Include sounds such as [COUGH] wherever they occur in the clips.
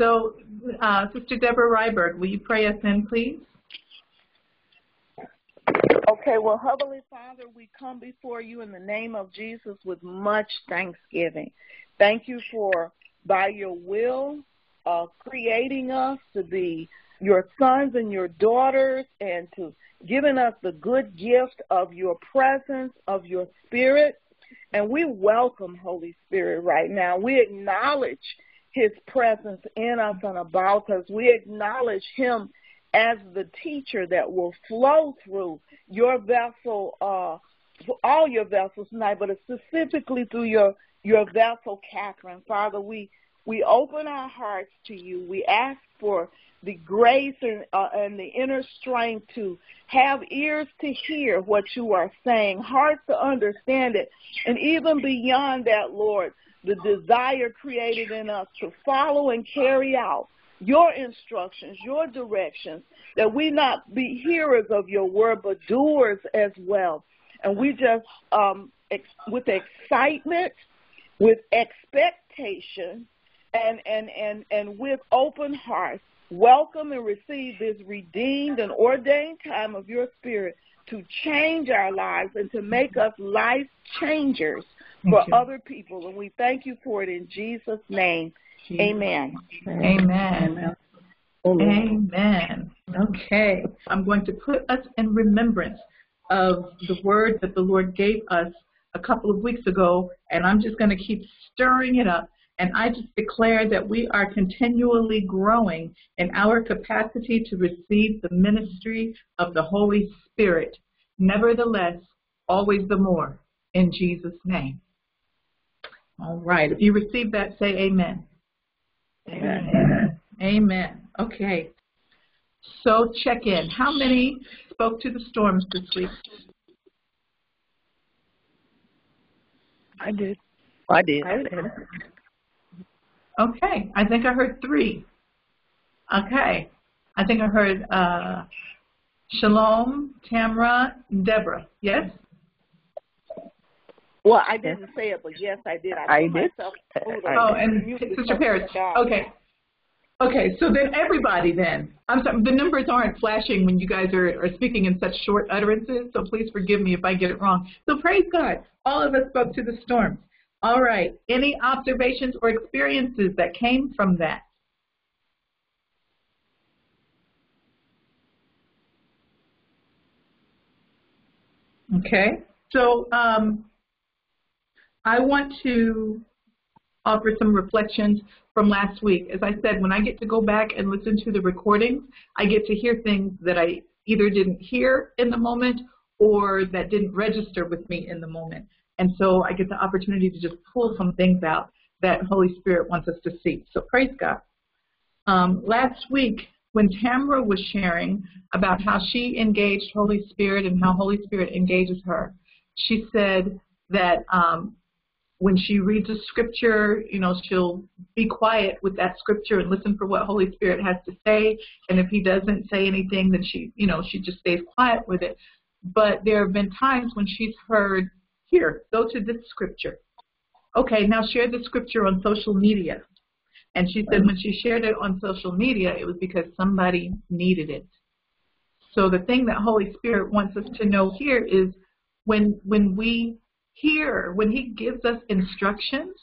So, uh, Sister Deborah Ryberg, will you pray us in, please? Okay, well, Heavenly Father, we come before you in the name of Jesus with much thanksgiving. Thank you for, by your will, uh, creating us to be your sons and your daughters and to giving us the good gift of your presence, of your spirit. And we welcome Holy Spirit right now. We acknowledge his presence in us and about us. We acknowledge him as the teacher that will flow through your vessel, uh, all your vessels tonight, but specifically through your, your vessel, Catherine. Father, we, we open our hearts to you. We ask for the grace and, uh, and the inner strength to have ears to hear what you are saying, hearts to understand it, and even beyond that, Lord, the desire created in us to follow and carry out your instructions, your directions, that we not be hearers of your word, but doers as well. And we just, um, ex- with excitement, with expectation, and, and, and, and with open hearts, welcome and receive this redeemed and ordained time of your spirit to change our lives and to make us life changers for other people. And we thank you for it in Jesus' name. Amen. Amen. Amen. Okay. I'm going to put us in remembrance of the word that the Lord gave us a couple of weeks ago, and I'm just going to keep stirring it up. And I just declare that we are continually growing in our capacity to receive the ministry of the Holy Spirit. Nevertheless, always the more. In Jesus' name. All right. If you receive that, say amen. Amen. Amen. Okay. So check in. How many spoke to the storms this week? I did. I did. I did. Okay. I think I heard three. Okay. I think I heard uh, Shalom, Tamra, Deborah. Yes? Well, I didn't say it, but yes, I did. I, I did. Oh, and Sister Paris. Okay. Okay, so then everybody then. I'm sorry, the numbers aren't flashing when you guys are, are speaking in such short utterances, so please forgive me if I get it wrong. So praise God. All of us spoke to the storms. All right. Any observations or experiences that came from that? Okay. So um, I want to offer some reflections from last week. As I said, when I get to go back and listen to the recordings, I get to hear things that I either didn't hear in the moment or that didn't register with me in the moment. And so I get the opportunity to just pull some things out that Holy Spirit wants us to see. So praise God. Um, last week, when Tamra was sharing about how she engaged Holy Spirit and how Holy Spirit engages her, she said that um, when she reads a scripture, you know, she'll be quiet with that scripture and listen for what Holy Spirit has to say. And if he doesn't say anything, then she, you know, she just stays quiet with it. But there have been times when she's heard, here, go to this scripture. Okay, now share the scripture on social media. And she said when she shared it on social media, it was because somebody needed it. So the thing that Holy Spirit wants us to know here is when when we hear, when he gives us instructions,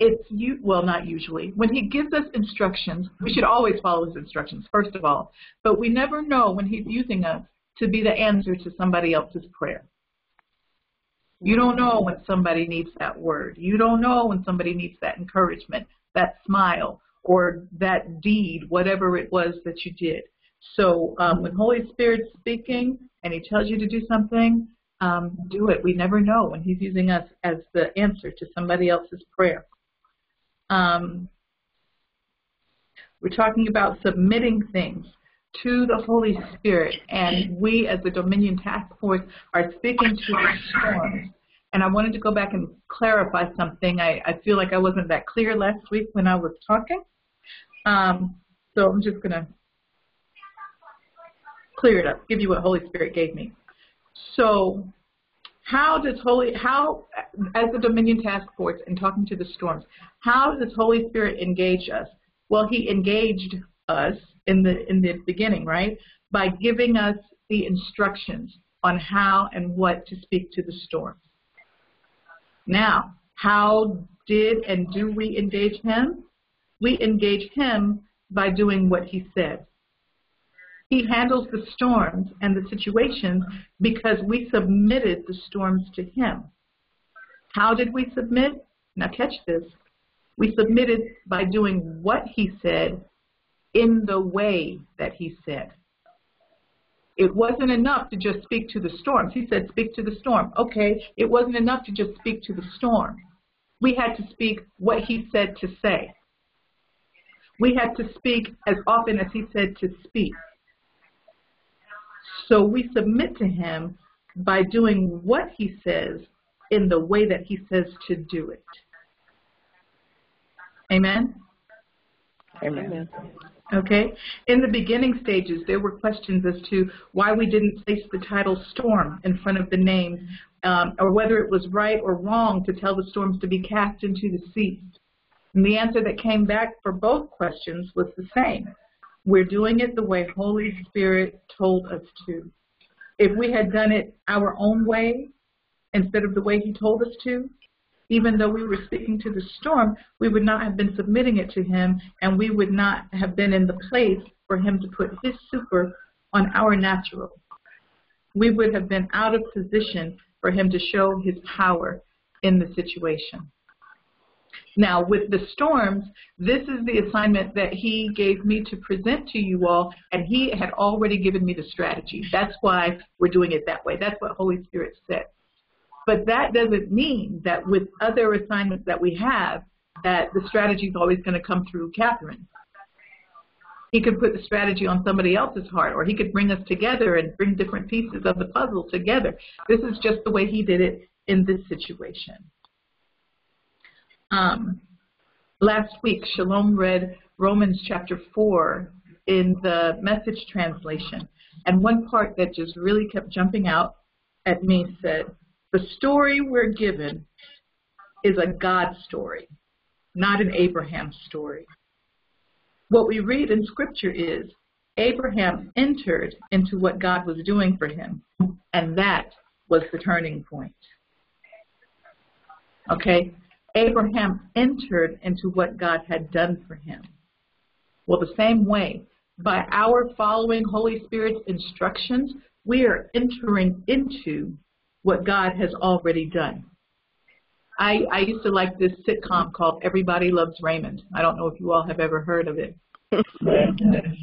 it's you well not usually. When he gives us instructions, we should always follow his instructions, first of all. But we never know when he's using us to be the answer to somebody else's prayer. You don't know when somebody needs that word. You don't know when somebody needs that encouragement, that smile, or that deed, whatever it was that you did. So um, when Holy Spirit's speaking and He tells you to do something, um, do it. We never know when He's using us as the answer to somebody else's prayer. Um, we're talking about submitting things to the Holy Spirit, and we as the Dominion Task Force are speaking to the storms. And I wanted to go back and clarify something. I, I feel like I wasn't that clear last week when I was talking. Um, so I'm just going to clear it up, give you what Holy Spirit gave me. So how does Holy, how, as the Dominion Task Force and talking to the storms, how does Holy Spirit engage us Well, he engaged us in the in the beginning, right? By giving us the instructions on how and what to speak to the storm. Now, how did and do we engage him? We engage him by doing what he said. He handles the storms and the situations because we submitted the storms to him. How did we submit? Now catch this. We submitted by doing what he said in the way that he said. It wasn't enough to just speak to the storms. He said, speak to the storm. Okay, it wasn't enough to just speak to the storm. We had to speak what he said to say. We had to speak as often as he said to speak. So we submit to him by doing what he says in the way that he says to do it. Amen? Amen. Okay. In the beginning stages, there were questions as to why we didn't place the title storm in front of the name, um, or whether it was right or wrong to tell the storms to be cast into the sea. And the answer that came back for both questions was the same. We're doing it the way Holy Spirit told us to. If we had done it our own way instead of the way He told us to, even though we were speaking to the storm, we would not have been submitting it to him, and we would not have been in the place for him to put his super on our natural. We would have been out of position for him to show his power in the situation. Now, with the storms, this is the assignment that he gave me to present to you all, and he had already given me the strategy. That's why we're doing it that way. That's what Holy Spirit said. But that doesn't mean that with other assignments that we have, that the strategy is always going to come through Catherine. He could put the strategy on somebody else's heart, or he could bring us together and bring different pieces of the puzzle together. This is just the way he did it in this situation. Um, last week, Shalom read Romans chapter 4 in the message translation. And one part that just really kept jumping out at me said, the story we're given is a God story, not an Abraham story. What we read in Scripture is Abraham entered into what God was doing for him, and that was the turning point. Okay? Abraham entered into what God had done for him. Well, the same way, by our following Holy Spirit's instructions, we are entering into what God has already done. I, I used to like this sitcom called Everybody Loves Raymond. I don't know if you all have ever heard of it. [LAUGHS]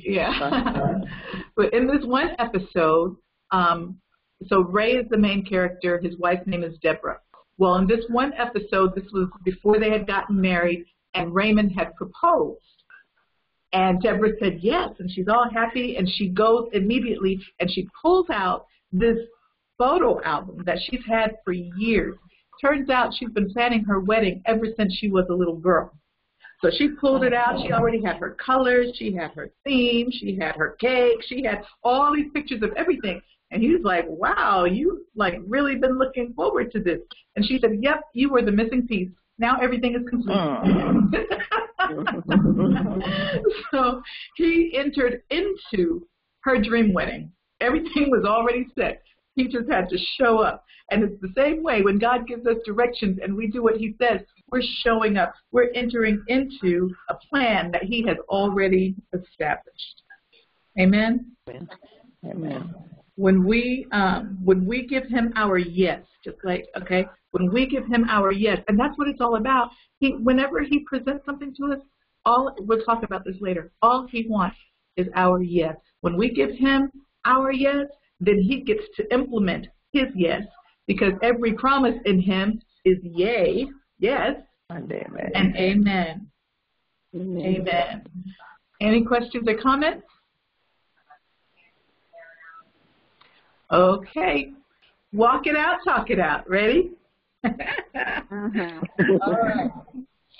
yeah. [LAUGHS] but in this one episode, um, so Ray is the main character. His wife's name is Deborah. Well, in this one episode, this was before they had gotten married, and Raymond had proposed. And Deborah said yes, and she's all happy, and she goes immediately and she pulls out this photo album that she's had for years. Turns out she's been planning her wedding ever since she was a little girl. So she pulled it out. She already had her colors. She had her theme. She had her cake. She had all these pictures of everything. And he was like, wow, you've like really been looking forward to this. And she said, yep, you were the missing piece. Now everything is complete. [LAUGHS] so he entered into her dream wedding. Everything was already set. He just had to show up. And it's the same way when God gives us directions and we do what he says, we're showing up. We're entering into a plan that he has already established. Amen? Amen. Amen. When we um, when we give him our yes, just like okay, when we give him our yes, and that's what it's all about. He whenever he presents something to us, all we'll talk about this later. All he wants is our yes. When we give him our yes, then he gets to implement his yes because every promise in him is yay, yes, and amen. And amen. Amen. amen. Any questions or comments? Okay. Walk it out, talk it out. Ready? mm-hmm. [LAUGHS] All right.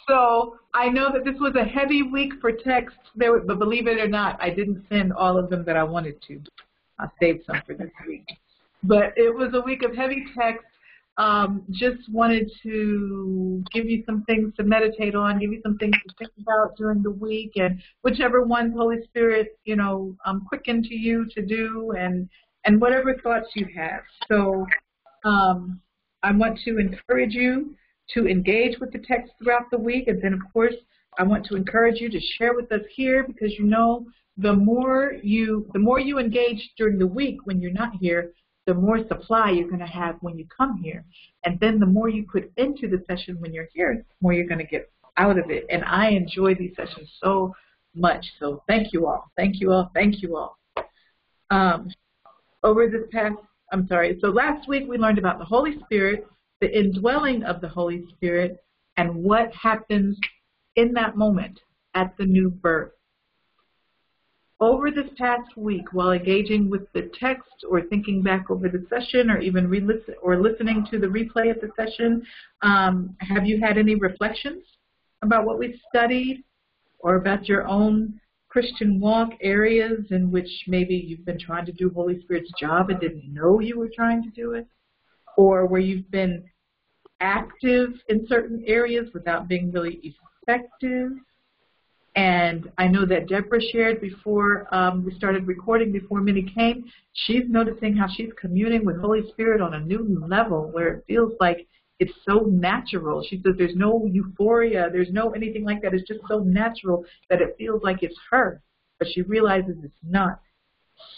So I know that this was a heavy week for text, there, but believe it or not, I didn't send all of them that I wanted to. I saved some for this week. But it was a week of heavy text. um, just wanted to give you some things to meditate on, give you some things to think about during the week, and whichever ones Holy Spirit, you know, um, quicken to you to do, and and whatever thoughts you have. So um, I want to encourage you to engage with the text throughout the week, and then of course I want to encourage you to share with us here because you know the more you the more you engage during the week when you're not here, the more supply you're going to have when you come here. And then the more you put into the session when you're here, the more you're going to get out of it. And I enjoy these sessions so much. So thank you all. Thank you all. Thank you all. Um, over this past, I'm sorry, so last week we learned about the Holy Spirit, the indwelling of the Holy Spirit, and what happens in that moment at the new birth. Over this past week while engaging with the text or thinking back over the session or even re-listen or listening to the replay of the session, um, have you had any reflections about what we studied or about your own Christian walk areas in which maybe you've been trying to do Holy Spirit's job and didn't know you were trying to do it? Or where you've been active in certain areas without being really effective? And I know that Deborah shared before um, we started recording, before Minnie came, she's noticing how she's communing with Holy Spirit on a new level where it feels like it's so natural. She says there's no euphoria, there's no anything like that. It's just so natural that it feels like it's her, but she realizes it's not.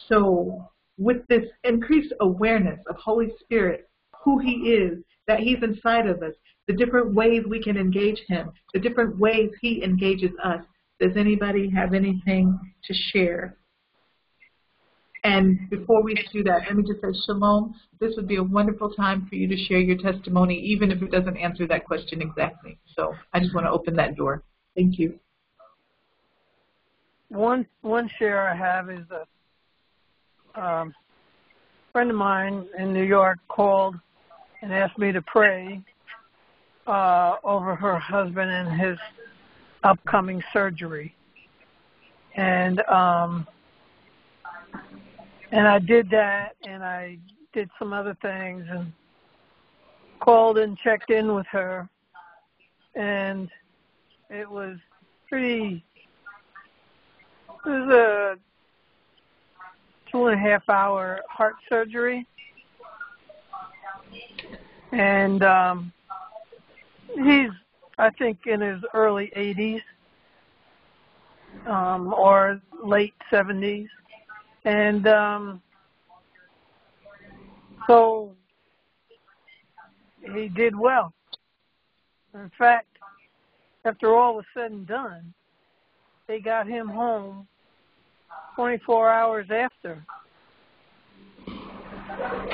So with this increased awareness of Holy Spirit, who He is, that He's inside of us, the different ways we can engage Him, the different ways He engages us, does anybody have anything to share? And before we do that, let me just say shalom. This would be a wonderful time for you to share your testimony, even if it doesn't answer that question exactly. So I just want to open that door. Thank you. One one share I have is a um, friend of mine in New York called and asked me to pray uh, over her husband and his upcoming surgery. And um and I did that and I did some other things and called and checked in with her and it was pretty it was a two and a half hour heart surgery and um he's I think in his early 80s um, or late 70s. And um, so he did well. In fact, after all was said and done, they got him home 24 hours after.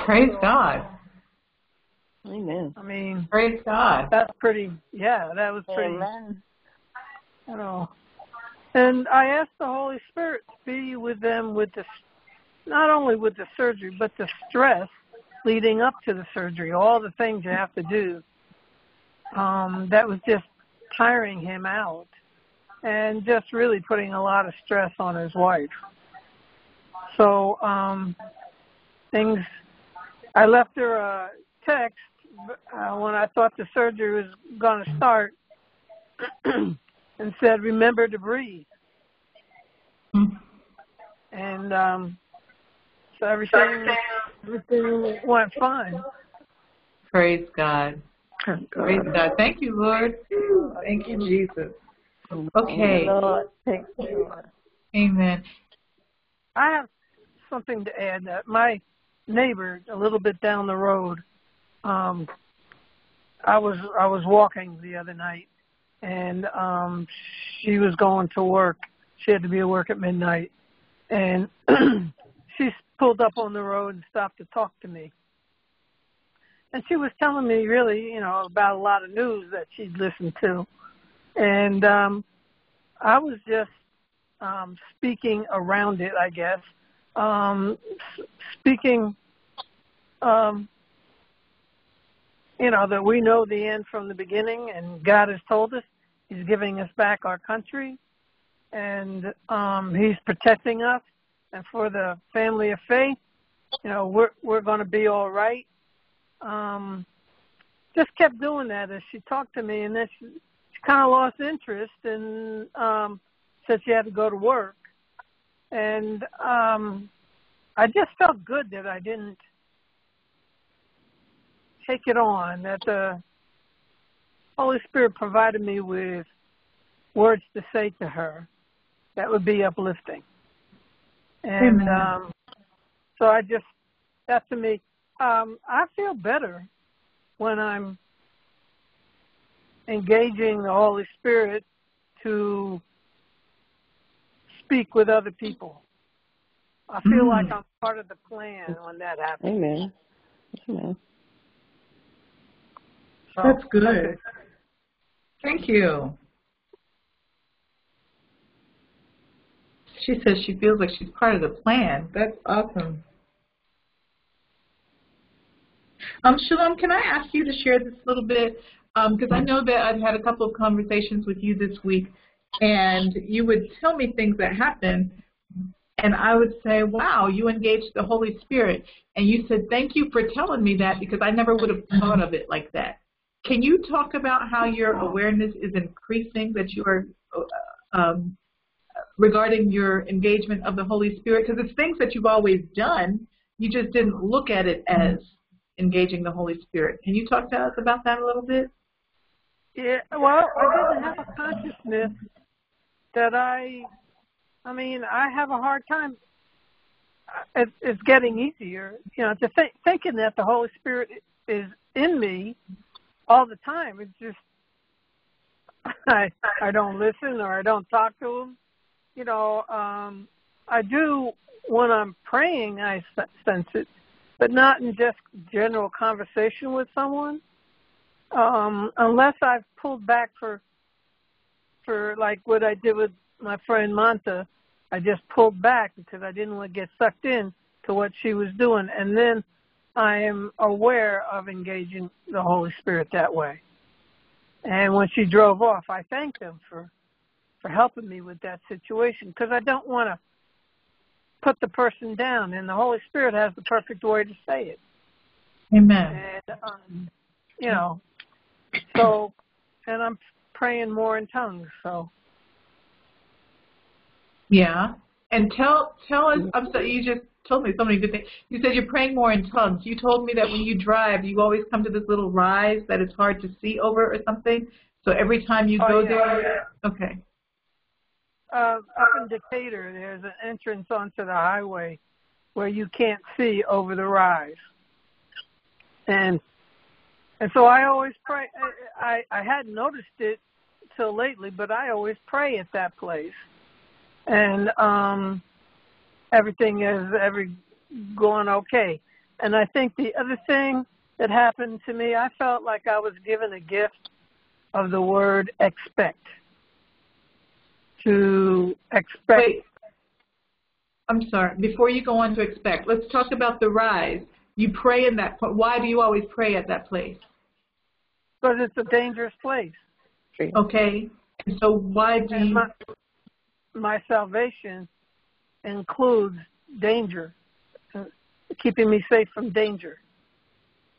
Praise God. Amen. I mean, praise God. That's pretty. Yeah, that was pretty. Amen. You know, and I asked the Holy Spirit to be with them with the, not only with the surgery, but the stress leading up to the surgery, all the things you have to do. Um, that was just tiring him out, and just really putting a lot of stress on his wife. So um, things. I left her a text uh, when I thought the surgery was going to start [CLEARS THROAT] and said, remember to breathe. Mm-hmm. And um, so everything, everything went fine. Praise God. Praise God. Thank you, Lord. Thank you, Jesus. Okay. Thank you, Lord. Amen. I have something to add. That my neighbor, a little bit down the road, um, I was I was walking the other night, and um, she was going to work. She had to be at work at midnight, and [CLEARS THROAT] she pulled up on the road and stopped to talk to me. And she was telling me really, you know, about a lot of news that she'd listened to, and um, I was just um, speaking around it, I guess, um, speaking um, you know, that we know the end from the beginning, and God has told us He's giving us back our country, and um, He's protecting us. And for the family of faith, you know, we're we're going to be all right. Um, just kept doing that as she talked to me, and then she, she kind of lost interest and um, said she had to go to work. And um, I just felt good that I didn't take it on. That the Holy Spirit provided me with words to say to her that would be uplifting. And Amen. um, so I just, that to me, um, I feel better when I'm engaging the Holy Spirit to speak with other people. I feel Mm. like I'm part of the plan when that happens. Amen. Amen. So, That's good. Thank you. She says she feels like she's part of the plan. That's awesome. Um, Shalom, can I ask you to share this a little bit? Because I know that I've had a couple of conversations with you this week, and you would tell me things that happened, and I would say, wow, you engaged the Holy Spirit. And you said, thank you for telling me that because I never would have thought of it like that. Can you talk about how your awareness is increasing, that you are uh, um, regarding your engagement of the Holy Spirit? Because it's things that you've always done, you just didn't look at it as engaging the Holy Spirit. Can you talk to us about that a little bit? Yeah, well, I didn't have a consciousness that I, I mean, I have a hard time. uh, it's getting easier, you know, to think, thinking that the Holy Spirit is in me all the time. It's just [LAUGHS] I I don't listen or I don't talk to them. You know, um, I do when I'm praying. I sense it, but not in just general conversation with someone um, unless I've pulled back for for like what I did with my friend Monta, I just pulled back because I didn't want to get sucked in to what she was doing, and then I am aware of engaging the Holy Spirit that way. And when she drove off, I thanked him for for helping me with that situation because I don't want to put the person down, and the Holy Spirit has the perfect way to say it. Amen. And um, you know, so, and I'm praying more in tongues. So, Yeah. And tell tell us. I'm sorry. You just told me so many good things. You said you're praying more in tongues. You told me that when you drive, you always come to this little rise that it's hard to see over or something. So every time you Oh, go yeah. there, okay. uh, up in Decatur, there's an entrance onto the highway where you can't see over the rise, and and so I always pray. I I hadn't noticed it till lately, but I always pray at that place, and um, everything is every going okay. And I think the other thing that happened to me, I felt like I was given a gift of the word expect. To expect. Wait. I'm sorry. Before you go on to expect, let's talk about the rise. You pray in that. Why do you always pray at that place? Because it's a dangerous place. Okay. And so why do you? my, my salvation includes danger, uh, keeping me safe from danger.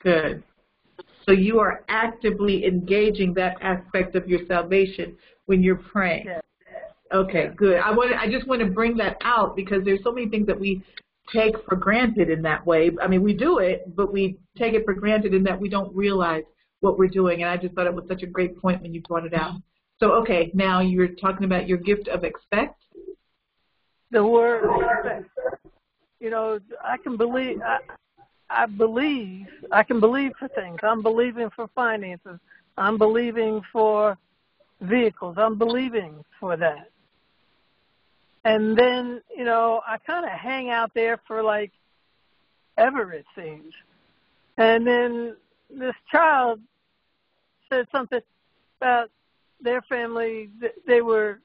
Good. So you are actively engaging that aspect of your salvation when you're praying. Yes. Okay, good. I want I just want to bring that out because there's so many things that we take for granted in that way. I mean, we do it, but we take it for granted in that we don't realize what we're doing. And I just thought it was such a great point when you brought it out. So, okay, now you're talking about your gift of expect. The word expect. You know, I can believe. I, I believe. I can believe for things. I'm believing for finances. I'm believing for vehicles. I'm believing for that. And then, you know, I kind of hang out there for like ever, it seems. And then this child said something about their family. They were,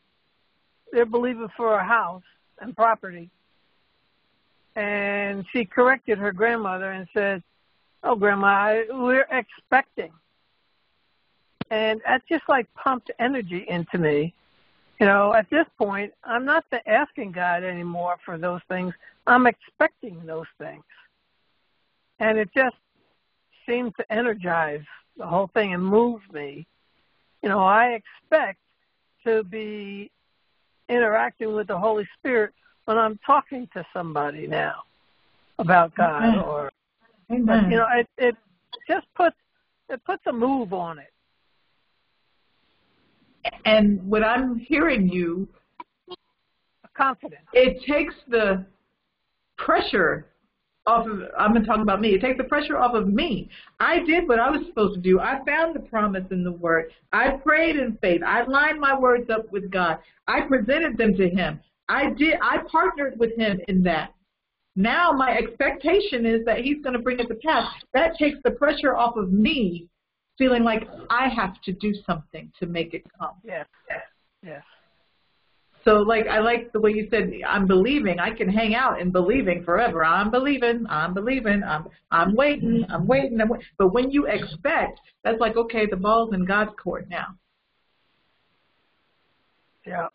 they're believing for a house and property. And she corrected her grandmother and said, Oh, Grandma, I, we're expecting. And that just like pumped energy into me. You know, at this point, I'm not the asking God anymore for those things. I'm expecting those things. And it just seemed to energize the whole thing and move me. You know, I expect to be interacting with the Holy Spirit when I'm talking to somebody now about God Amen. or Amen. you know, it it just puts it puts a move on it. and what I'm hearing you, Confidence. it takes the pressure off of, I'm going to talk about me. It takes the pressure off of me. I did what I was supposed to do. I found the promise in the Word. I prayed in faith. I lined my words up with God. I presented them to Him. I did. I partnered with Him in that. Now my expectation is that He's going to bring it to pass. That takes the pressure off of me feeling like I have to do something to make it come. Yes. Yes. So like I like the way you said I'm believing. I can hang out in believing forever. I'm believing. I'm believing. I'm I'm waiting. I'm waiting. I'm wait. But when you expect, that's like okay, the ball's in God's court now. Yeah.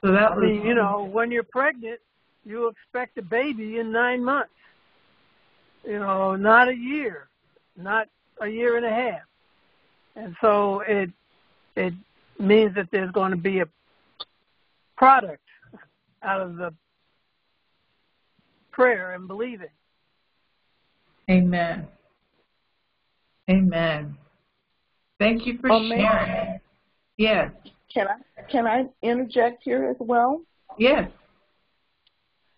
So that I was mean, you know, when you're pregnant, you expect a baby in nine months. You know, not a year, not a year and a half. And so it it means that there's going to be a product out of the prayer and believing. Amen. Amen. Thank you for Oh, ma'am. sharing. Yes. Can I can I interject here as well? Yes.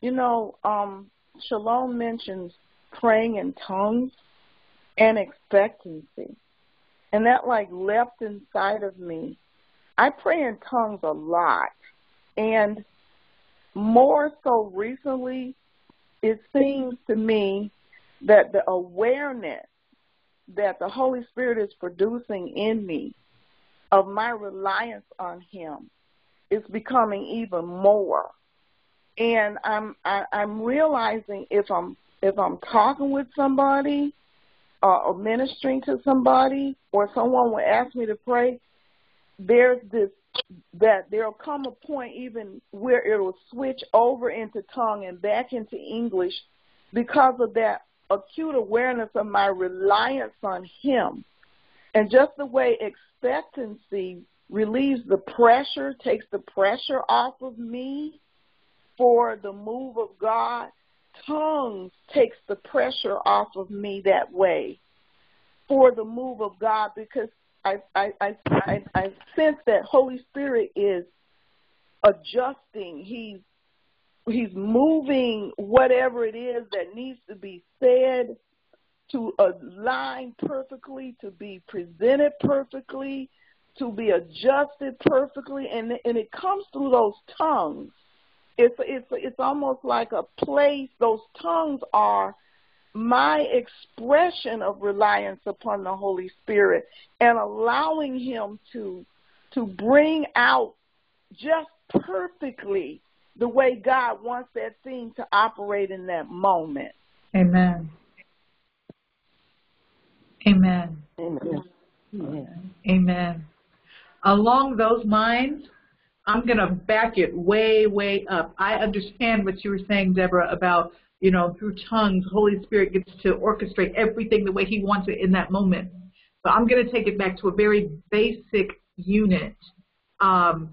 You know, um, Shalom mentions praying in tongues and expectancy. And that like leapt inside of me. I pray in tongues a lot. And more so recently, it seems to me that the awareness that the Holy Spirit is producing in me of my reliance on Him is becoming even more. And I'm I, I'm realizing if I'm if I'm talking with somebody uh, or ministering to somebody or someone will ask me to pray, there's this that there'll come a point even where it'll switch over into tongue and back into English because of that acute awareness of my reliance on Him. And just the way expectancy relieves the pressure, takes the pressure off of me for the move of God, tongues takes the pressure off of me that way for the move of God because I I I I, I sense that Holy Spirit is adjusting. He's he's moving whatever it is that needs to be said to align perfectly, to be presented perfectly, to be adjusted perfectly, and and it comes through those tongues. It's it's it's almost like a place. Those tongues are my expression of reliance upon the Holy Spirit and allowing Him to to bring out just perfectly the way God wants that thing to operate in that moment. Amen. Amen. Amen. Amen. Along those lines, I'm going to back it way, way up. I understand what you were saying, Deborah, about, you know, through tongues, Holy Spirit gets to orchestrate everything the way He wants it in that moment. But I'm going to take it back to a very basic unit um,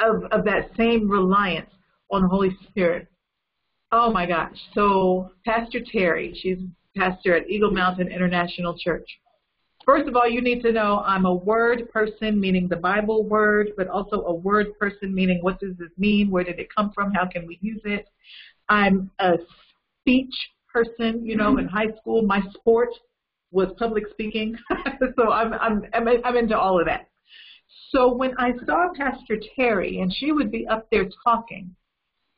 of, of that same reliance on the Holy Spirit. Oh my gosh. So, Pastor Terri, she's pastor at Eagle Mountain International Church. First of all, you need to know I'm a word person, meaning the Bible word, but also a word person, meaning what does this mean? Where did it come from? How can we use it? I'm a speech person. You know, in high school, my sport was public speaking, [LAUGHS] so I'm, I'm I'm I'm into all of that. So when I saw Pastor Terri and she would be up there talking,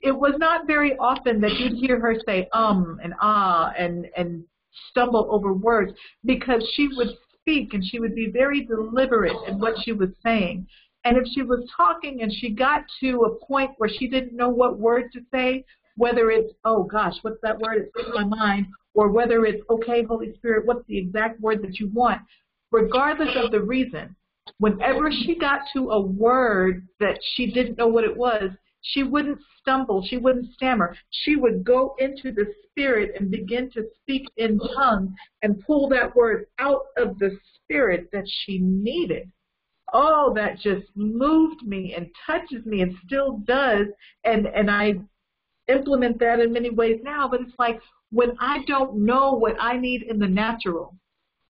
it was not very often that you'd hear her say um and ah and and stumble over words because she would speak and she would be very deliberate in what she was saying. And if she was talking and she got to a point where she didn't know what word to say, whether it's, oh gosh, what's that word? It's in my mind, or whether it's, okay, Holy Spirit, what's the exact word that you want? Regardless of the reason, whenever she got to a word that she didn't know what it was, she wouldn't stumble, she wouldn't stammer. She would go into the spirit and begin to speak in tongues and pull that word out of the spirit that she needed. Oh, that just moved me and touches me and still does. And and I implement that in many ways now, but it's like when I don't know what I need in the natural,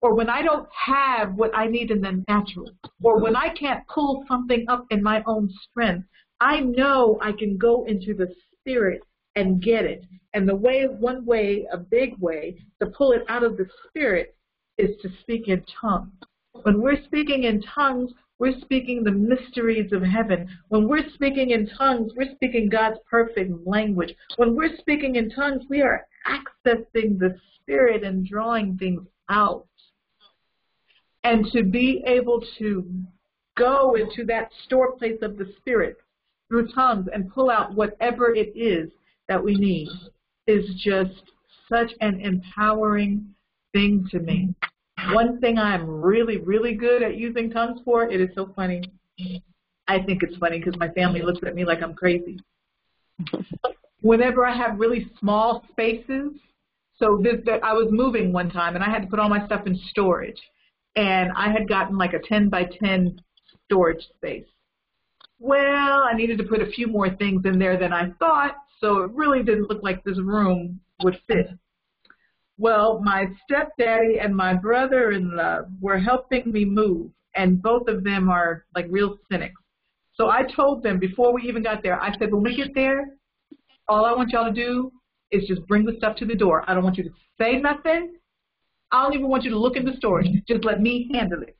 or when I don't have what I need in the natural, or when I can't pull something up in my own strength, I know I can go into the spirit and get it. And the way, one way, a big way to pull it out of the spirit is to speak in tongues. When we're speaking in tongues, we're speaking the mysteries of heaven. When we're speaking in tongues, we're speaking God's perfect language. When we're speaking in tongues, we are accessing the Spirit and drawing things out. And to be able to go into that store place of the Spirit through tongues and pull out whatever it is that we need is just such an empowering thing to me. One thing I'm really, really good at using tongues for, it is so funny. I think it's funny because my family looks at me like I'm crazy. Whenever I have really small spaces, so this that I was moving one time and I had to put all my stuff in storage, and I had gotten like a 10 by 10 storage space. Well, I needed to put a few more things in there than I thought, so it really didn't look like this room would fit. Well, my stepdaddy and my brother-in-law were helping me move, and both of them are like real cynics. So I told them before we even got there, I said, when we get there, all I want y'all to do is just bring the stuff to the door. I don't want you to say nothing. I don't even want you to look in the storage. Just let me handle it.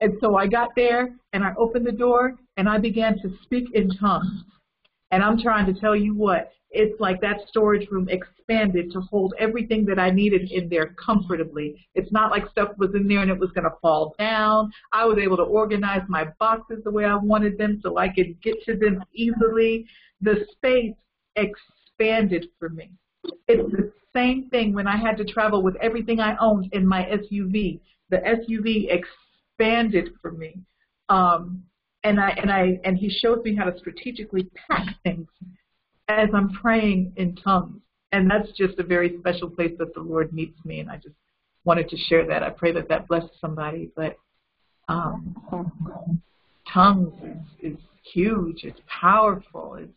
And so I got there, and I opened the door, and I began to speak in tongues. And I'm trying to tell you what, it's like that storage room expanded to hold everything that I needed in there comfortably. It's not like stuff was in there and it was going to fall down. I was able to organize my boxes the way I wanted them so I could get to them easily. The space expanded for me. It's the same thing when I had to travel with everything I owned in my SUV. The SUV expanded for me. Um, and I and I and he shows me how to strategically pack things as I'm praying in tongues. And that's just a very special place that the Lord meets me, and I just wanted to share that. I pray that that blesses somebody. But um, tongues is, is huge. It's powerful. It's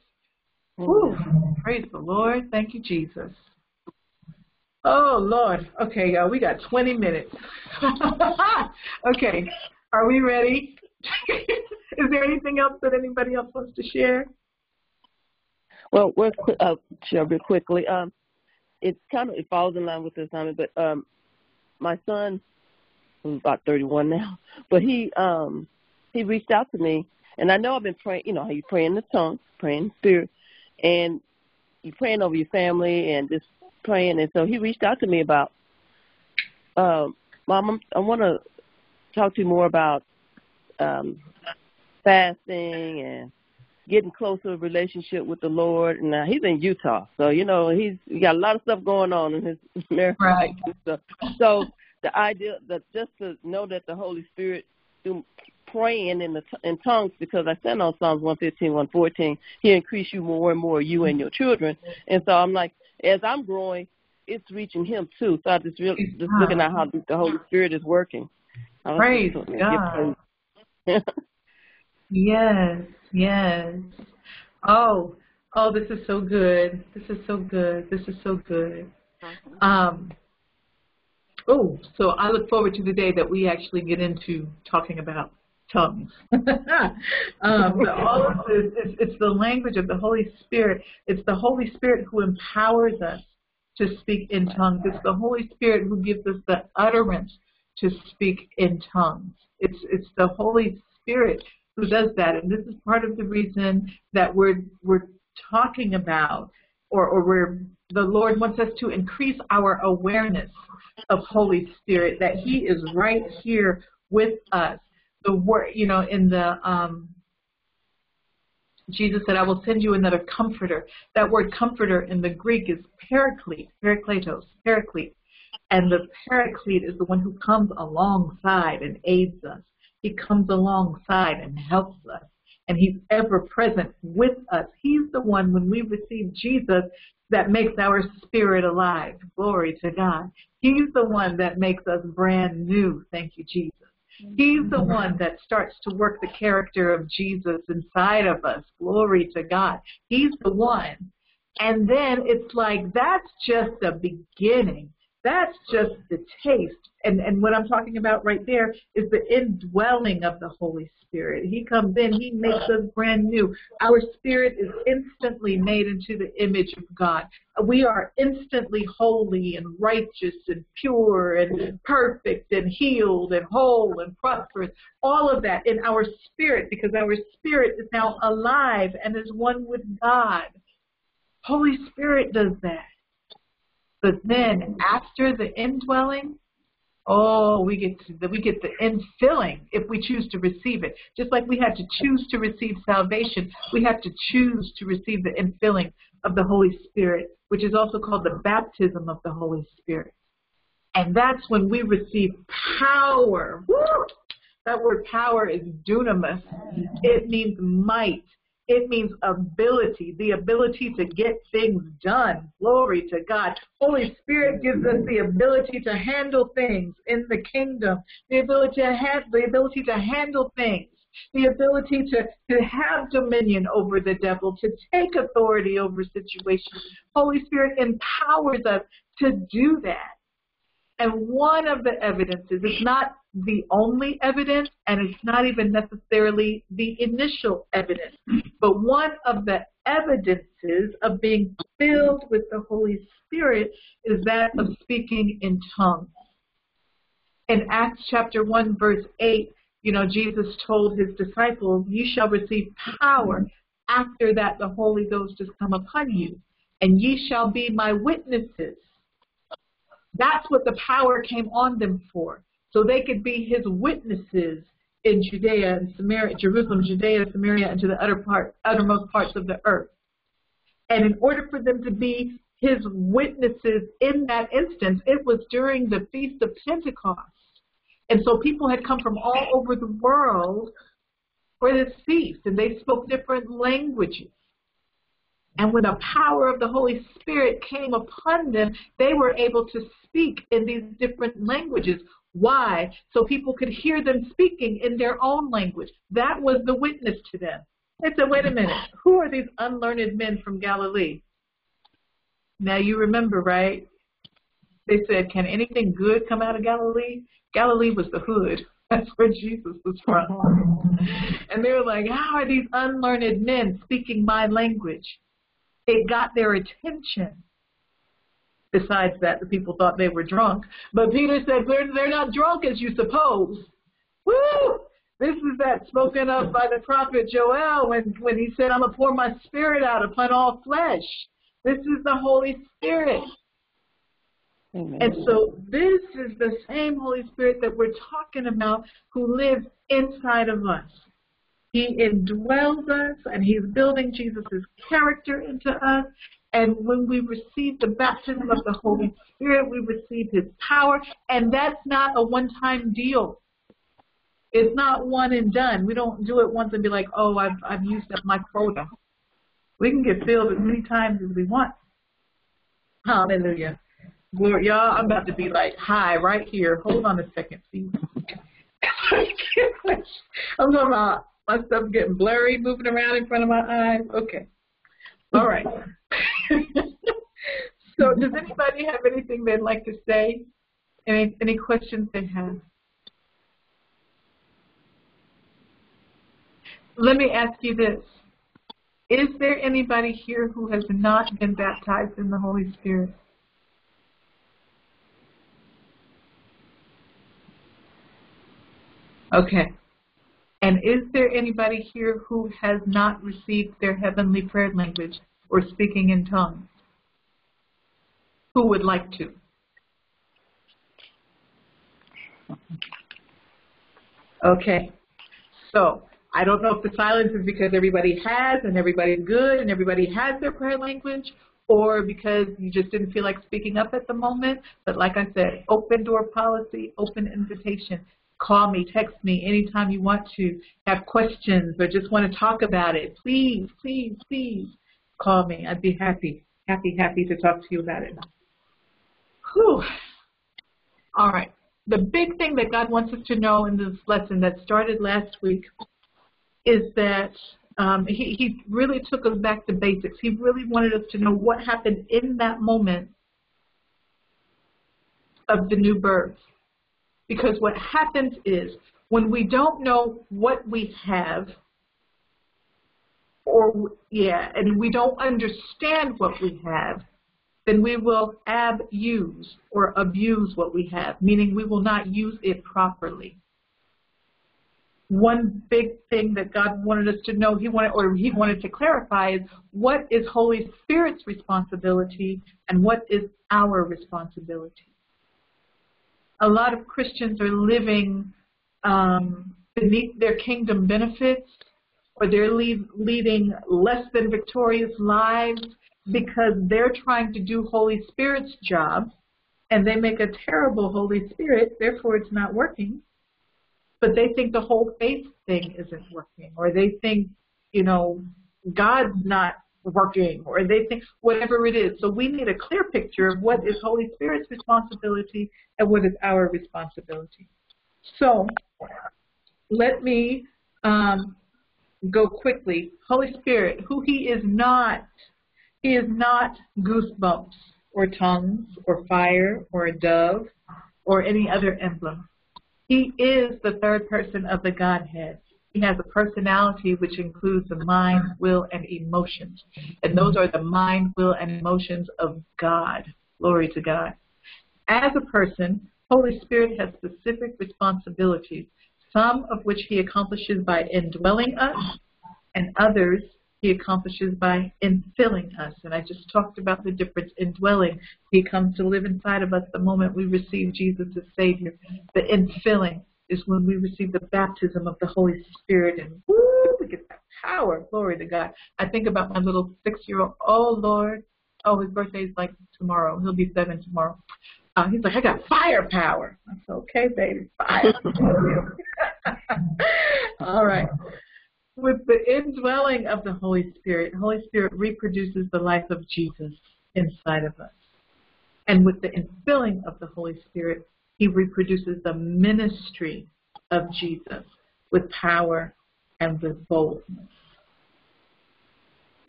whew, praise the Lord. Thank you, Jesus. Oh Lord. Okay, y'all. We got 20 minutes. [LAUGHS] okay. Are we ready? [LAUGHS] is there anything else that anybody else wants to share? Well, we're uh, sure, real quickly. Um, it kind of it falls in line with the assignment, but um, my son, who's about 31 now, [LAUGHS] but he um he reached out to me, and I know I've been praying. You know how you pray in the tongue, praying in spirit, and you praying over your family and just praying. And so he reached out to me about, um, Mom, I want to talk to you more about um, fasting and getting closer relationship with the Lord. And uh, he's in Utah, so you know he's he got a lot of stuff going on in his [LAUGHS] marriage. Right. So, so the idea that just to know that the Holy Spirit through praying in the in tongues because I said on Psalms 115, 114, He increase you more and more, you and your children. And so I'm like, as I'm growing, it's reaching Him too. So I just really just looking at how the Holy Spirit is working. Praise God. [LAUGHS] yes, yes. Oh, oh, this is so good. This is so good. This is so good. Um, oh, so I look forward to the day that we actually get into talking about tongues. [LAUGHS] um, all of this, it's, it's the language of the Holy Spirit. It's the Holy Spirit who empowers us to speak in tongues. It's the Holy Spirit who gives us the utterance to speak in tongues. It's it's the Holy Spirit who does that, and this is part of the reason that we're we're talking about, or or we're the Lord wants us to increase our awareness of Holy Spirit, that He is right here with us. The word, you know, in the um, Jesus said, I will send you another comforter. That word comforter in the Greek is paraclete, parakletos, paraclete. And the paraclete is the one who comes alongside and aids us. He comes alongside and helps us. and he's ever present with us. He's the one, when we receive Jesus, that makes our spirit alive. Glory to God. He's the one that makes us brand new. Thank you, Jesus. He's the one that starts to work the character of Jesus inside of us. Glory to God. He's the one. And then it's like, that's just the beginning. That's just the taste. And, and what I'm talking about right there is the indwelling of the Holy Spirit. He comes in, He makes us brand new. Our spirit is instantly made into the image of God. We are instantly holy and righteous and pure and perfect and healed and whole and prosperous. All of that in our spirit because our spirit is now alive and is one with God. Holy Spirit does that. But then after the indwelling, oh, we get the, we get the infilling if we choose to receive it. Just like we had to choose to receive salvation, we have to choose to receive the infilling of the Holy Spirit, which is also called the baptism of the Holy Spirit. And that's when we receive power. Woo! That word power is dunamis. It means might. It means ability, the ability to get things done. Glory to God. Holy Spirit gives us the ability to handle things in the kingdom, the ability to have the ability to handle things, the ability to, to have dominion over the devil, to take authority over situations. Holy Spirit empowers us to do that. And one of the evidences, it's not the only evidence, and it's not even necessarily the initial evidence, but one of the evidences of being filled with the Holy Spirit is that of speaking in tongues. In Acts chapter 1, verse 8, you know, Jesus told his disciples, You shall receive power. After that, the Holy Ghost has come upon you, and ye shall be my witnesses that's what the power came on them for. So they could be his witnesses in Judea and Samaria, Jerusalem, Judea, Samaria, and to the utter part, uttermost parts of the earth. And in order for them to be his witnesses in that instance, it was during the Feast of Pentecost. And so people had come from all over the world for this feast, and they spoke different languages. And when the power of the Holy Spirit came upon them, they were able to speak in these different languages. Why? So people could hear them speaking in their own language. That was the witness to them. They said, wait a minute, who are these unlearned men from Galilee? Now you remember, right? They said, can anything good come out of Galilee? Galilee was the hood. [LAUGHS] That's where Jesus was from. and they were like, how are these unlearned men speaking my language? It got their attention. Besides that, the people thought they were drunk. But Peter said, they're, they're not drunk as you suppose. Woo! This is that spoken of by the prophet Joel when, when he said, I'm going to pour my spirit out upon all flesh. This is the Holy Spirit. Amen. And so this is the same Holy Spirit that we're talking about who lives inside of us. He indwells us and he's building Jesus' character into us. And when we receive the baptism of the Holy Spirit, we receive his power. And that's not a one-time deal. It's not one and done. We don't do it once and be like, oh, I've, I've used up my quota. We can get filled as many times as we want. Hallelujah. Glory, y'all, I'm about to be like high right here. Hold on a second, please. [LAUGHS] I'm talking about my stuff getting blurry, moving around in front of my eyes. Okay. All right. [LAUGHS] so does anybody have anything they'd like to say? Any any questions they have? Let me ask you this. Is there anybody here who has not been baptized in the Holy Spirit? Okay. And is there anybody here who has not received their heavenly prayer language or speaking in tongues? Who would like to? Okay. So, I don't know if the silence is because everybody has and everybody's good and everybody has their prayer language or because you just didn't feel like speaking up at the moment. But like I said, open door policy, open invitation. Call me, text me anytime you want to, have questions or just want to talk about it. Please, please, please call me. I'd be happy, happy, happy to talk to you about it. Whew. All right. The big thing that God wants us to know in this lesson that started last week is that um, he, he really took us back to basics. He really wanted us to know what happened in that moment of the new birth. Because what happens is when we don't know what we have, or yeah, and we don't understand what we have, then we will abuse or abuse what we have, meaning we will not use it properly. One big thing that God wanted us to know, He wanted, or He wanted to clarify, is what is Holy Spirit's responsibility and what is our responsibility a lot of Christians are living um, beneath their kingdom benefits or they're lead, leading less than victorious lives because they're trying to do Holy Spirit's job and they make a terrible Holy Spirit, therefore it's not working. But they think the whole faith thing isn't working or they think, you know, God's not working or they think whatever it is. So we need a clear picture of what is Holy Spirit's responsibility and what is our responsibility. So let me um, go quickly. Holy Spirit, who he is not, he is not goosebumps or tongues or fire or a dove or any other emblem. He is the third person of the Godhead. He has a personality which includes the mind, will, and emotions. And those are the mind, will, and emotions of God. Glory to God. As a person, Holy Spirit has specific responsibilities, some of which he accomplishes by indwelling us, and others he accomplishes by infilling us. And I just talked about the difference in dwelling. He comes to live inside of us the moment we receive Jesus as Savior. The infilling is when we receive the baptism of the Holy Spirit and woo, we get that power. Glory to God. I think about my little six-year-old. Oh Lord. Oh, his birthday is like tomorrow. He'll be seven tomorrow. Uh, he's like, I got firepower. I said, okay, baby, fire. [LAUGHS] [LAUGHS] All right. With the indwelling of the Holy Spirit, Holy Spirit reproduces the life of Jesus inside of us. And with the infilling of the Holy Spirit, he reproduces the ministry of Jesus with power and with boldness.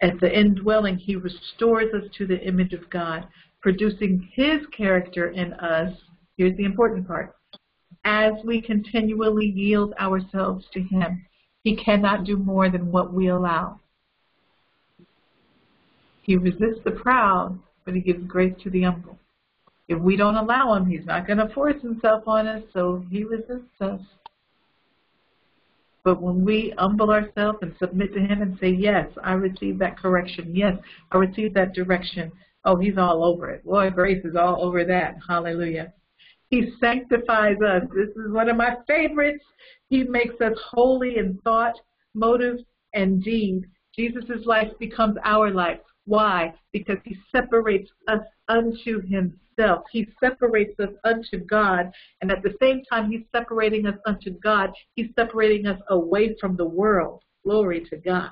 At the indwelling, he restores us to the image of God, producing his character in us. Here's the important part. As we continually yield ourselves to him, he cannot do more than what we allow. He resists the proud, but he gives grace to the humble. If we don't allow him, he's not going to force himself on us, so he resists us. But when we humble ourselves and submit to him and say, yes, I receive that correction. Yes, I receive that direction. Oh, he's all over it. Boy, grace is all over that. Hallelujah. He sanctifies us. This is one of my favorites. He makes us holy in thought, motive, and deed. Jesus' life becomes our life. Why? Because he separates us unto himself. He separates us unto God, and at the same time he's separating us unto God, he's separating us away from the world. Glory to God.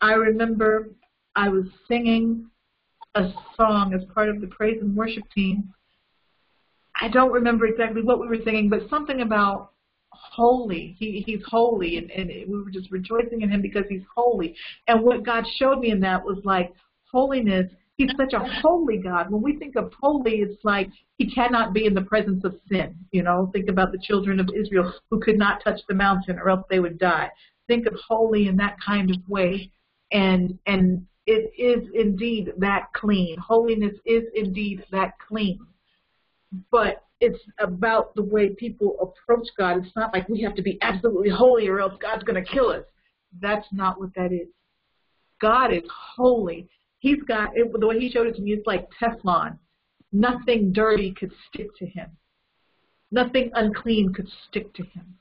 I remember I was singing a song as part of the praise and worship team. I don't remember exactly what we were singing, but something about holy. He, he's holy, and, and we were just rejoicing in him because he's holy. And what God showed me in that was like holiness He's such a holy God. When we think of holy, it's like he cannot be in the presence of sin. You know, think about the children of Israel who could not touch the mountain or else they would die. Think of holy in that kind of way. And and it is indeed that clean. Holiness is indeed that clean. But it's about the way people approach God. It's not like we have to be absolutely holy or else God's going to kill us. That's not what that is. God is holy he's got it, the way he showed it to me. It's like Teflon. Nothing dirty could stick to him. Nothing unclean could stick to him.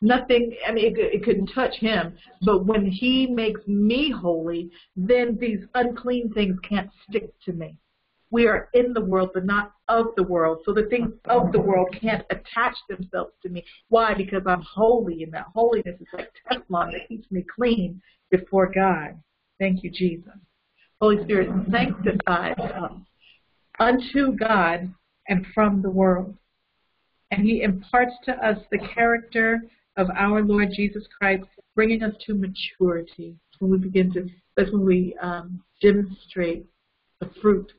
Nothing. I mean, it, it couldn't touch him. But when he makes me holy, then these unclean things can't stick to me. We are in the world, but not of the world. So the things of the world can't attach themselves to me. Why? Because I'm holy, and that holiness is like Teflon that keeps me clean before God. Thank you, Jesus. Holy Spirit sanctifies us unto God and from the world. And he imparts to us the character of our Lord Jesus Christ, bringing us to maturity. When we begin to, that's when we um, demonstrate the fruit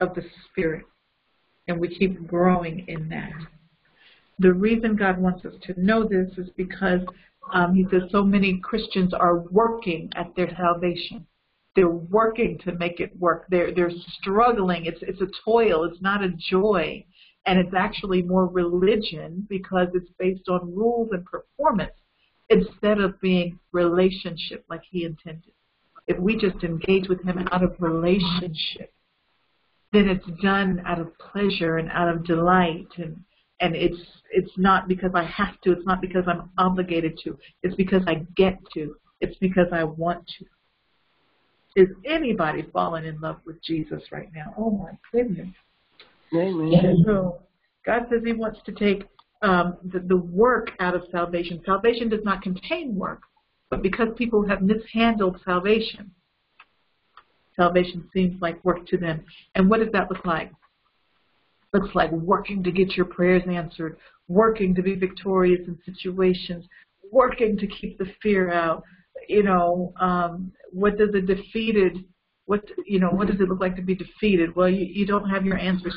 of the Spirit, and we keep growing in that. The reason God wants us to know this is because um, He says so many Christians are working at their salvation. They're working to make it work. They're they're struggling. It's it's a toil. It's not a joy, and it's actually more religion because it's based on rules and performance instead of being relationship like He intended. If we just engage with Him out of relationship, then it's done out of pleasure and out of delight and and it's it's not because I have to, it's not because I'm obligated to, it's because I get to, it's because I want to. Is anybody falling in love with Jesus right now? Oh my goodness. Amen. So God says He wants to take um, the, the work out of salvation. Salvation does not contain work, but because people have mishandled salvation, salvation seems like work to them. And what does that look like? Looks like working to get your prayers answered, working to be victorious in situations, working to keep the fear out. You know, um, what does a defeated what you know what does it look like to be defeated well you, you don't have your answers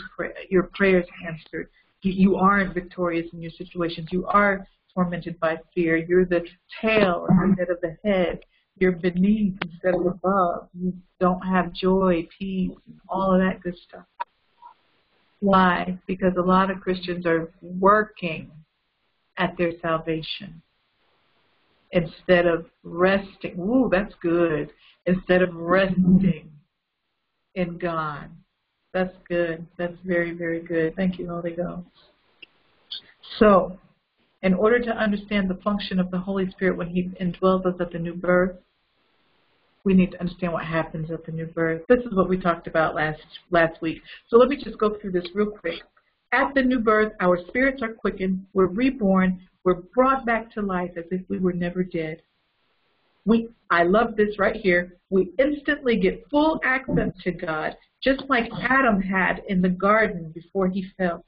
your prayers answered you, you aren't victorious in your situations you are tormented by fear you're the tail instead of the head you're beneath instead of above. You don't have joy, peace, all of that good stuff. Why? Because a lot of Christians are working at their salvation instead of resting. Ooh, that's good. Instead of resting in God. That's good. That's very, very good. Thank you, Holy Ghost. So, in order to understand the function of the Holy Spirit when He indwells us at the new birth, we need to understand what happens at the new birth. This is what we talked about last last week. So let me just go through this real quick. At the new birth, our spirits are quickened, we're reborn, we're brought back to life as if we were never dead. We I love this right here. We instantly get full access to God, just like Adam had in the garden before he fell.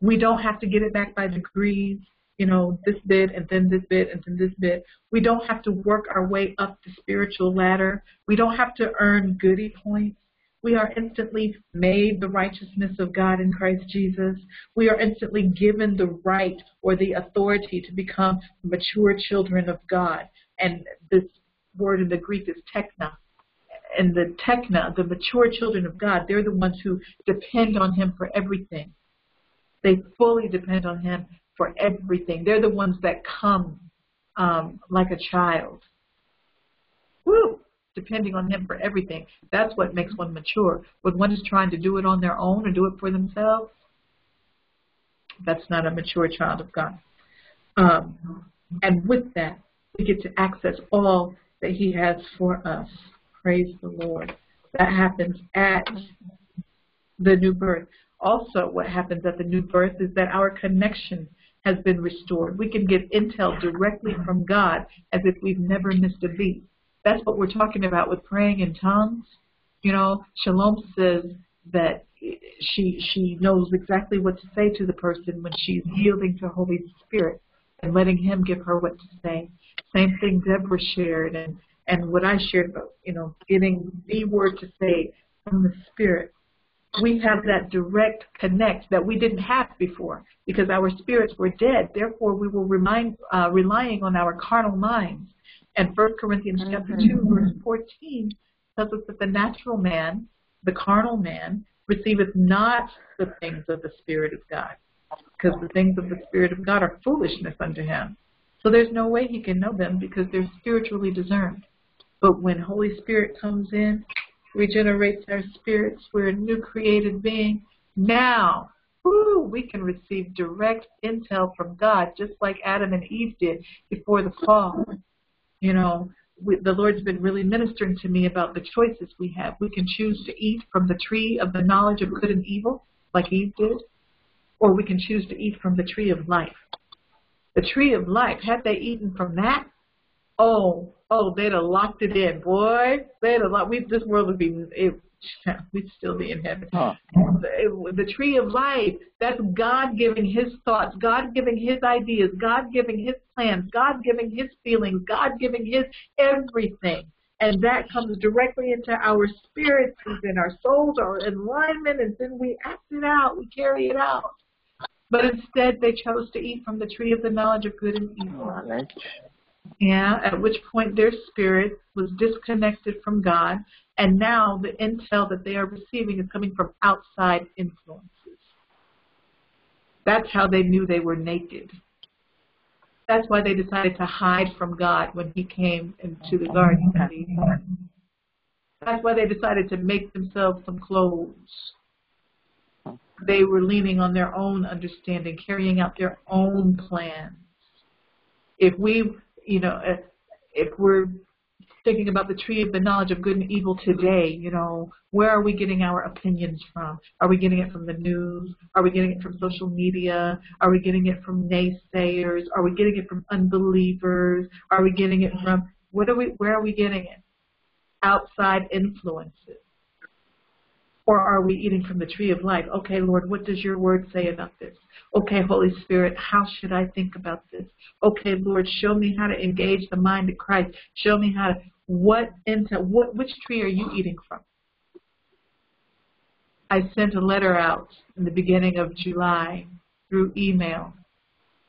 We don't have to get it back by degrees you know, this bit and then this bit and then this bit. We don't have to work our way up the spiritual ladder. We don't have to earn goody points. We are instantly made the righteousness of God in Christ Jesus. We are instantly given the right or the authority to become mature children of God. And this word in the Greek is tekna. And the tekna, the mature children of God, they're the ones who depend on Him for everything. They fully depend on Him for everything. They're the ones that come um, like a child. Woo! Depending on Him for everything. That's what makes one mature. When one is trying to do it on their own or do it for themselves, that's not a mature child of God. Um, and with that, we get to access all that He has for us. Praise the Lord. That happens at the new birth. Also, what happens at the new birth is that our connection has been restored. We can get intel directly from God as if we've never missed a beat. That's what we're talking about with praying in tongues. You know, Shalom says that she she knows exactly what to say to the person when she's yielding to Holy Spirit and letting Him give her what to say. Same thing Deborah shared and and what I shared about you know getting the word to say from the Spirit we have that direct connect that we didn't have before because our spirits were dead. Therefore, we were remind, uh, relying on our carnal minds. And 1 Corinthians mm-hmm. chapter 2, verse 14 tells us that the natural man, the carnal man, receiveth not the things of the Spirit of God because the things of the Spirit of God are foolishness unto him. So there's no way he can know them because they're spiritually discerned. But when Holy Spirit comes in, regenerates our spirits. We're a new created being. Now, whoo, we can receive direct intel from God, just like Adam and Eve did before the fall. You know, we, the Lord's been really ministering to me about the choices we have. We can choose to eat from the tree of the knowledge of good and evil, like Eve did, or we can choose to eat from the tree of life. The tree of life, had they eaten from that, oh, oh, they'd have locked it in, boy. They'd have locked, we, this world would be, it, [LAUGHS] we'd still be in heaven. Huh. The, the tree of life, that's God giving his thoughts, God giving his ideas, God giving his plans, God giving his feelings, God giving his everything. And that comes directly into our spirits and our souls our alignment, and then we act it out, we carry it out. But instead, they chose to eat from the tree of the knowledge of good and evil. Oh, Yeah, at which point their spirit was disconnected from God, and now the intel that they are receiving is coming from outside influences. That's how they knew they were naked. That's why they decided to hide from God when He came into the Garden. That's why they decided to make themselves some clothes. They were leaning on their own understanding, carrying out their own plans. If we, you know, if, we're thinking about the tree of the knowledge of good and evil today, you know, where are we getting our opinions from? Are we getting it from the news? Are we getting it from social media? Are we getting it from naysayers? Are we getting it from unbelievers? Are we getting it from what are we where are we getting it? Outside influences. Or are we eating from the tree of life? Okay, Lord, what does your word say about this? Okay, Holy Spirit, how should I think about this? Okay, Lord, show me how to engage the mind of Christ. Show me how to what into what which tree are you eating from? I sent a letter out in the beginning of July through email.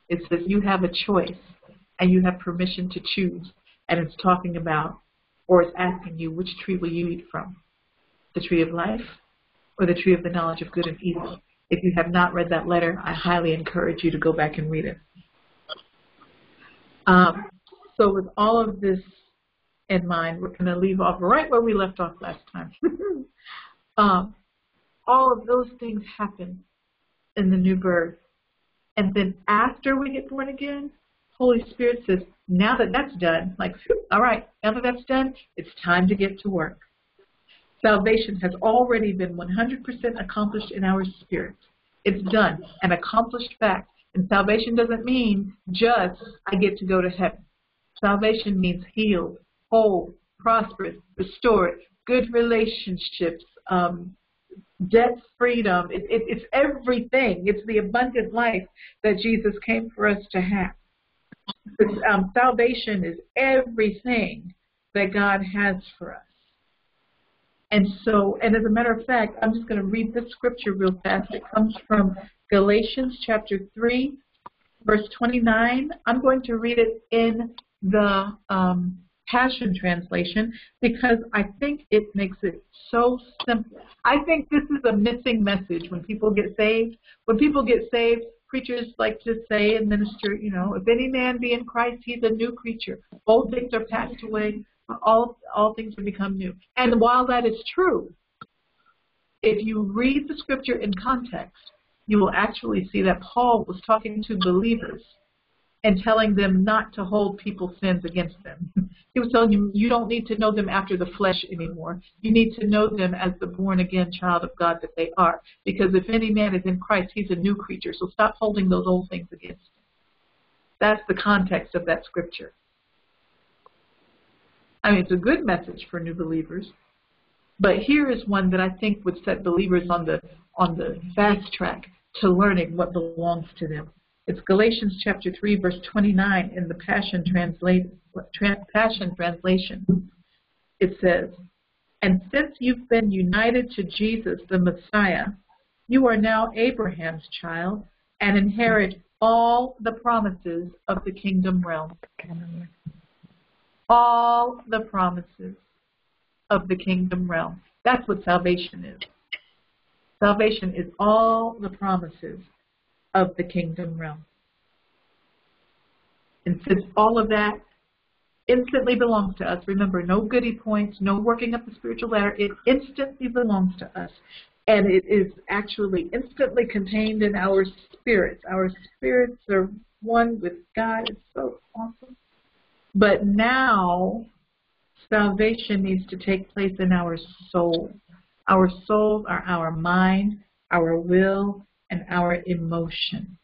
It says you have a choice and you have permission to choose. And it's talking about or it's asking you which tree will you eat from? The tree of life or the tree of the knowledge of good and evil. If you have not read that letter, I highly encourage you to go back and read it. Um, so with all of this in mind, we're going to leave off right where we left off last time. [LAUGHS] um, all of those things happen in the new birth. And then after we get born again, Holy Spirit says, now that that's done, like, all right, now that that's done, it's time to get to work. Salvation has already been 100% accomplished in our spirit. It's done, an accomplished fact. And salvation doesn't mean just I get to go to heaven. Salvation means healed, whole, prosperous, restored, good relationships, um, debt freedom. It, it, it's everything. It's the abundant life that Jesus came for us to have. Um, salvation is everything that God has for us. And so, and as a matter of fact, I'm just going to read this scripture real fast. It comes from Galatians chapter 3, verse 29. I'm going to read it in the um, Passion Translation because I think it makes it so simple. I think this is a missing message when people get saved. When people get saved, preachers like to say and minister, you know, if any man be in Christ, he's a new creature. Old things are passed away all all things have become new. And while that is true, if you read the scripture in context, you will actually see that Paul was talking to believers and telling them not to hold people's sins against them. [LAUGHS] he was telling them you don't need to know them after the flesh anymore. You need to know them as the born again child of God that they are. Because if any man is in Christ, he's a new creature. So stop holding those old things against him. That's the context of that scripture. I mean, it's a good message for new believers. But here is one that I think would set believers on the on the fast track to learning what belongs to them. It's Galatians chapter 3 verse 29 in the Passion translate tra- Passion translation. It says, "And since you've been united to Jesus the Messiah, you are now Abraham's child and inherit all the promises of the kingdom realm." All the promises of the kingdom realm. That's what salvation is. Salvation is all the promises of the kingdom realm. And since all of that instantly belongs to us, remember, no goody points, no working up the spiritual ladder, it instantly belongs to us. And it is actually instantly contained in our spirits. Our spirits are one with God. It's so awesome. But now salvation needs to take place in our soul. Our souls are our mind, our will, and our emotion.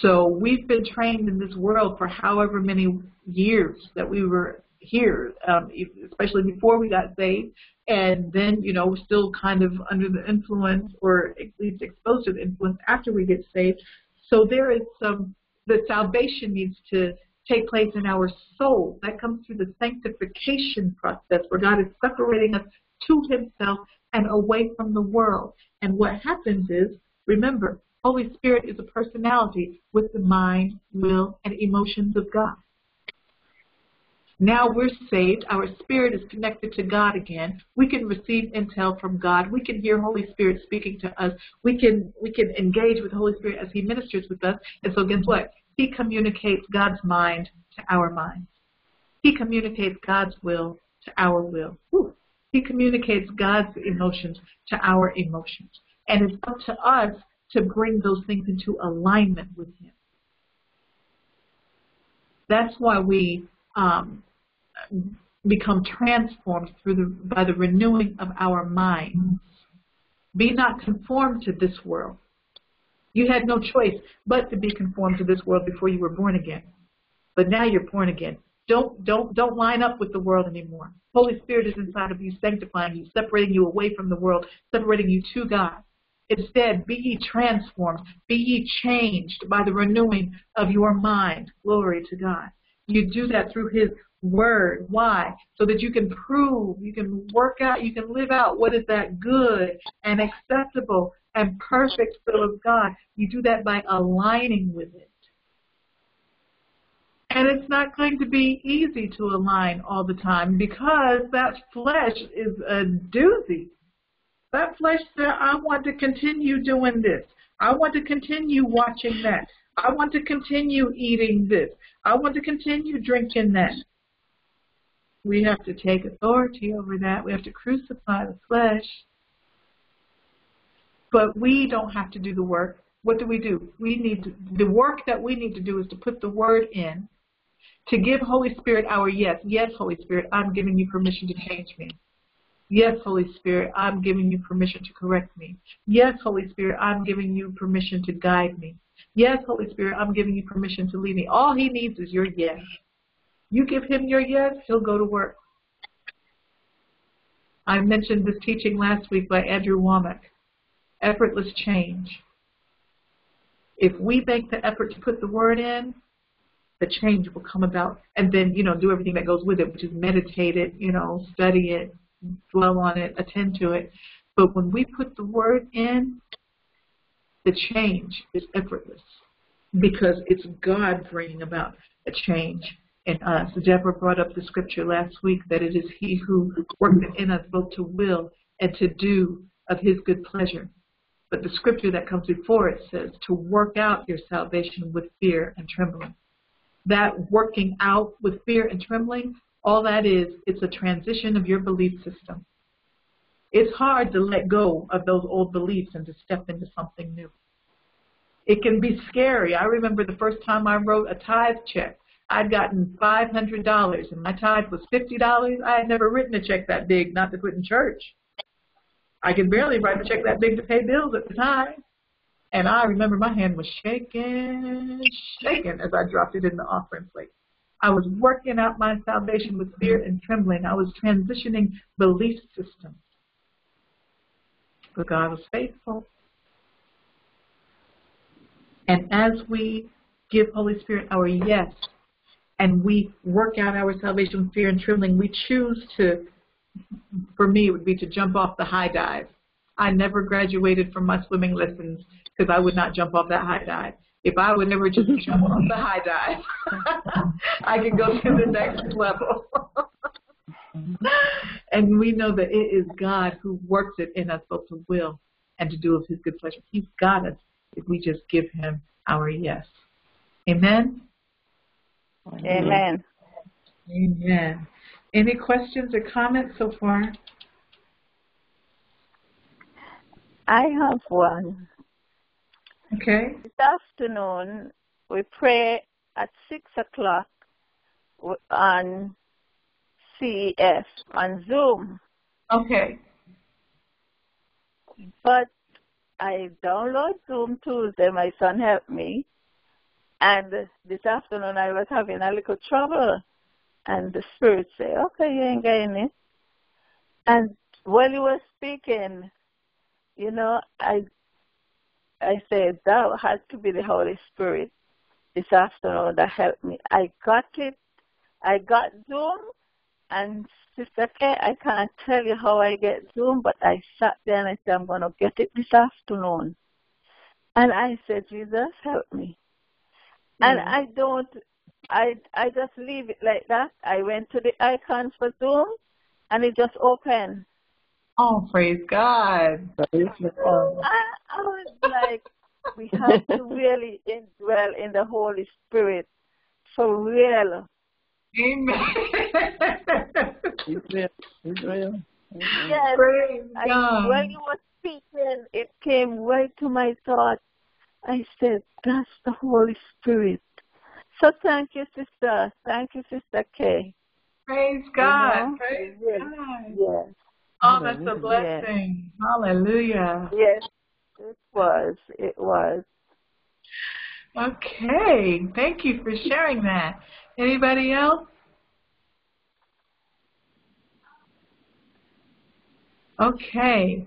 So we've been trained in this world for however many years that we were here, um, especially before we got saved, and then you know still kind of under the influence or at least exposed to the influence after we get saved. So there is some the salvation needs to take place in our soul. That comes through the sanctification process where God is separating us to himself and away from the world. And what happens is, remember, Holy Spirit is a personality with the mind, will, and emotions of God. Now we're saved. Our spirit is connected to God again. We can receive intel from God. We can hear Holy Spirit speaking to us. We can we can engage with Holy Spirit as He ministers with us. And so guess what? He communicates God's mind to our minds. He communicates God's will to our will. He communicates God's emotions to our emotions. And it's up to us to bring those things into alignment with Him. That's why we um, become transformed through the, by the renewing of our minds. Be not conformed to this world. You had no choice but to be conformed to this world before you were born again. But now you're born again. Don't don't don't line up with the world anymore. Holy Spirit is inside of you, sanctifying you, separating you away from the world, separating you to God. Instead, be ye transformed, be ye changed by the renewing of your mind. Glory to God. You do that through His Word. Why? So that you can prove, you can work out, you can live out what is that good and acceptable and perfect will of God. You do that by aligning with it. And it's not going to be easy to align all the time because that flesh is a doozy. That flesh said, I want to continue doing this. I want to continue watching that. I want to continue eating this. I want to continue drinking that. We have to take authority over that. We have to crucify the flesh. But we don't have to do the work. What do we do? We need to, the work that we need to do is to put the word in to give Holy Spirit our yes. Yes, Holy Spirit, I'm giving you permission to change me. Yes, Holy Spirit, I'm giving you permission to correct me. Yes, Holy Spirit, I'm giving you permission to guide me. Yes, Holy Spirit, I'm giving you permission to lead me. All he needs is your yes. You give him your yes, he'll go to work. I mentioned this teaching last week by Andrew Wommack. Effortless change. If we make the effort to put the word in, the change will come about and then you know do everything that goes with it which is meditate it you know study it dwell on it attend to it. But when we put the word in the change is effortless because it's god bringing about a change in us. Deborah brought up the scripture last week that it is he who worked in us both to will and to do of his good pleasure but the scripture that comes before it says to work out your salvation with fear and trembling that working out with fear and trembling, all that is, it's a transition of your belief system. It's hard to let go of those old beliefs and to step into something new. It can be scary. I remember the first time I wrote a tithe check. I'd gotten $500 and my tithe was $50. I had never written a check that big not to put in church. I could barely write a check that big to pay bills at the time. And I remember my hand was shaking, shaking as I dropped it in the offering plate. I was working out my salvation with fear and trembling. I was transitioning belief systems. But God was faithful. And as we give Holy Spirit our yes, and we work out our salvation with fear and trembling, we choose to, for me, it would be to jump off the high dive. I never graduated from my swimming lessons because I would not jump off that high dive. If I would ever just jump off the high dive, [LAUGHS] I could go to the next level. [LAUGHS] and we know that it is God who works it in us both to will and to do of his good pleasure. He's got us if we just give him our yes. Amen? Amen. Amen. Any questions or comments so far? I have one. Okay. This afternoon, we pray at 6 o'clock on CEF on Zoom. Okay. But I download Zoom Tuesday. My son helped me. And this afternoon I was having a little trouble. And the hmm. Spirit say, okay, you ain't getting it. And while you were speaking, you know, I I said, that had to be the Holy Spirit this afternoon that helped me. I got it. I got Zoom. And Sister i can't tell you how I get Zoom, but I sat there and I said, I'm going to get it this afternoon. And I said, Jesus, help me. And hmm. I don't, I I just leave it like that. I went to the icon for Zoom, and it just opened. Oh, praise God. Praise God. I, I was like, we have to [LAUGHS] really indwell in the Holy Spirit for real. Amen. Israel. Israel. Yes, praise I, God. when you were speaking, it came right to my thought. I said, that's the Holy Spirit. So thank you, sister. Thank you, Sister Kay. Praise God. know? Praise Yes. God. Yes, Oh, that's a blessing. Hallelujah. yes, it was. It was. Okay. Thank you for sharing that. Anybody else? Okay.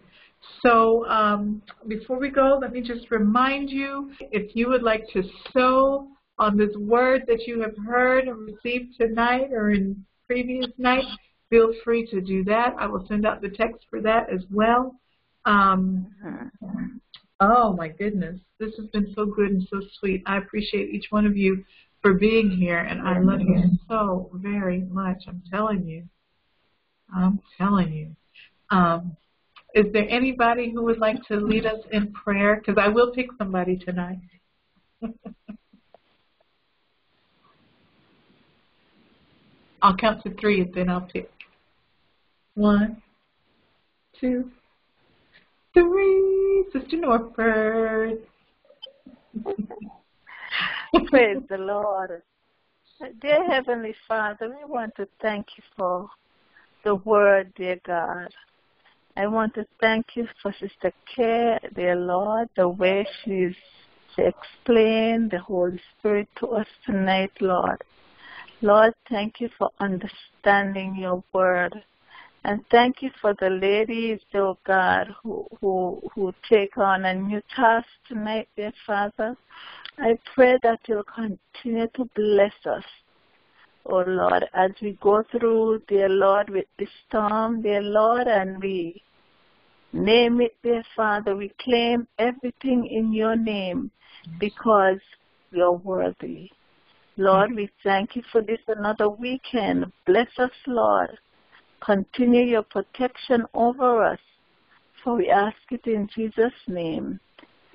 So um, before we go, let me just remind you, if you would like to sow on this word that you have heard and received tonight or in previous nights, feel free to do that. I will send out the text for that as well. Um, Mhm. Oh my goodness, this has been so good and so sweet. I appreciate each one of you for being here, and I love you so very much. I'm telling you. I'm telling you. Um, is there anybody who would like to lead us in prayer? Because I will pick somebody tonight. [LAUGHS] I'll count to three and then I'll pick. One, two, three. Sister Norford. [LAUGHS] Praise the Lord. Dear Heavenly Father, we want to thank you for the word, dear God. I want to thank you for Sister Kay, dear Lord, the way she's explained the Holy Spirit to us tonight, Lord. Lord, thank you for understanding your word. And thank you for the ladies, oh God, who, who, who take on a new task tonight, dear Father. I pray that you'll continue to bless us, oh Lord, as we go through, dear Lord, with the storm, dear Lord, and we name it, dear Father. We claim everything in your name because you're worthy. Lord, mm-hmm. we thank you for this another weekend. Bless us, Lord. Continue your protection over us. For we ask it in Jesus' name.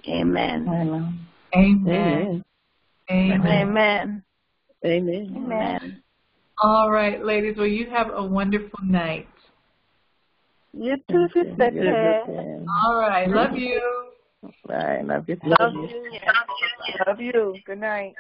Amen. Amen. Amen. Amen. Amen. Amen. Amen. All right, ladies. Well, you have a wonderful night. You too, Sister Kay. All right. Love mm-hmm. you. Bye. Love you. Love you. Love you. Good night.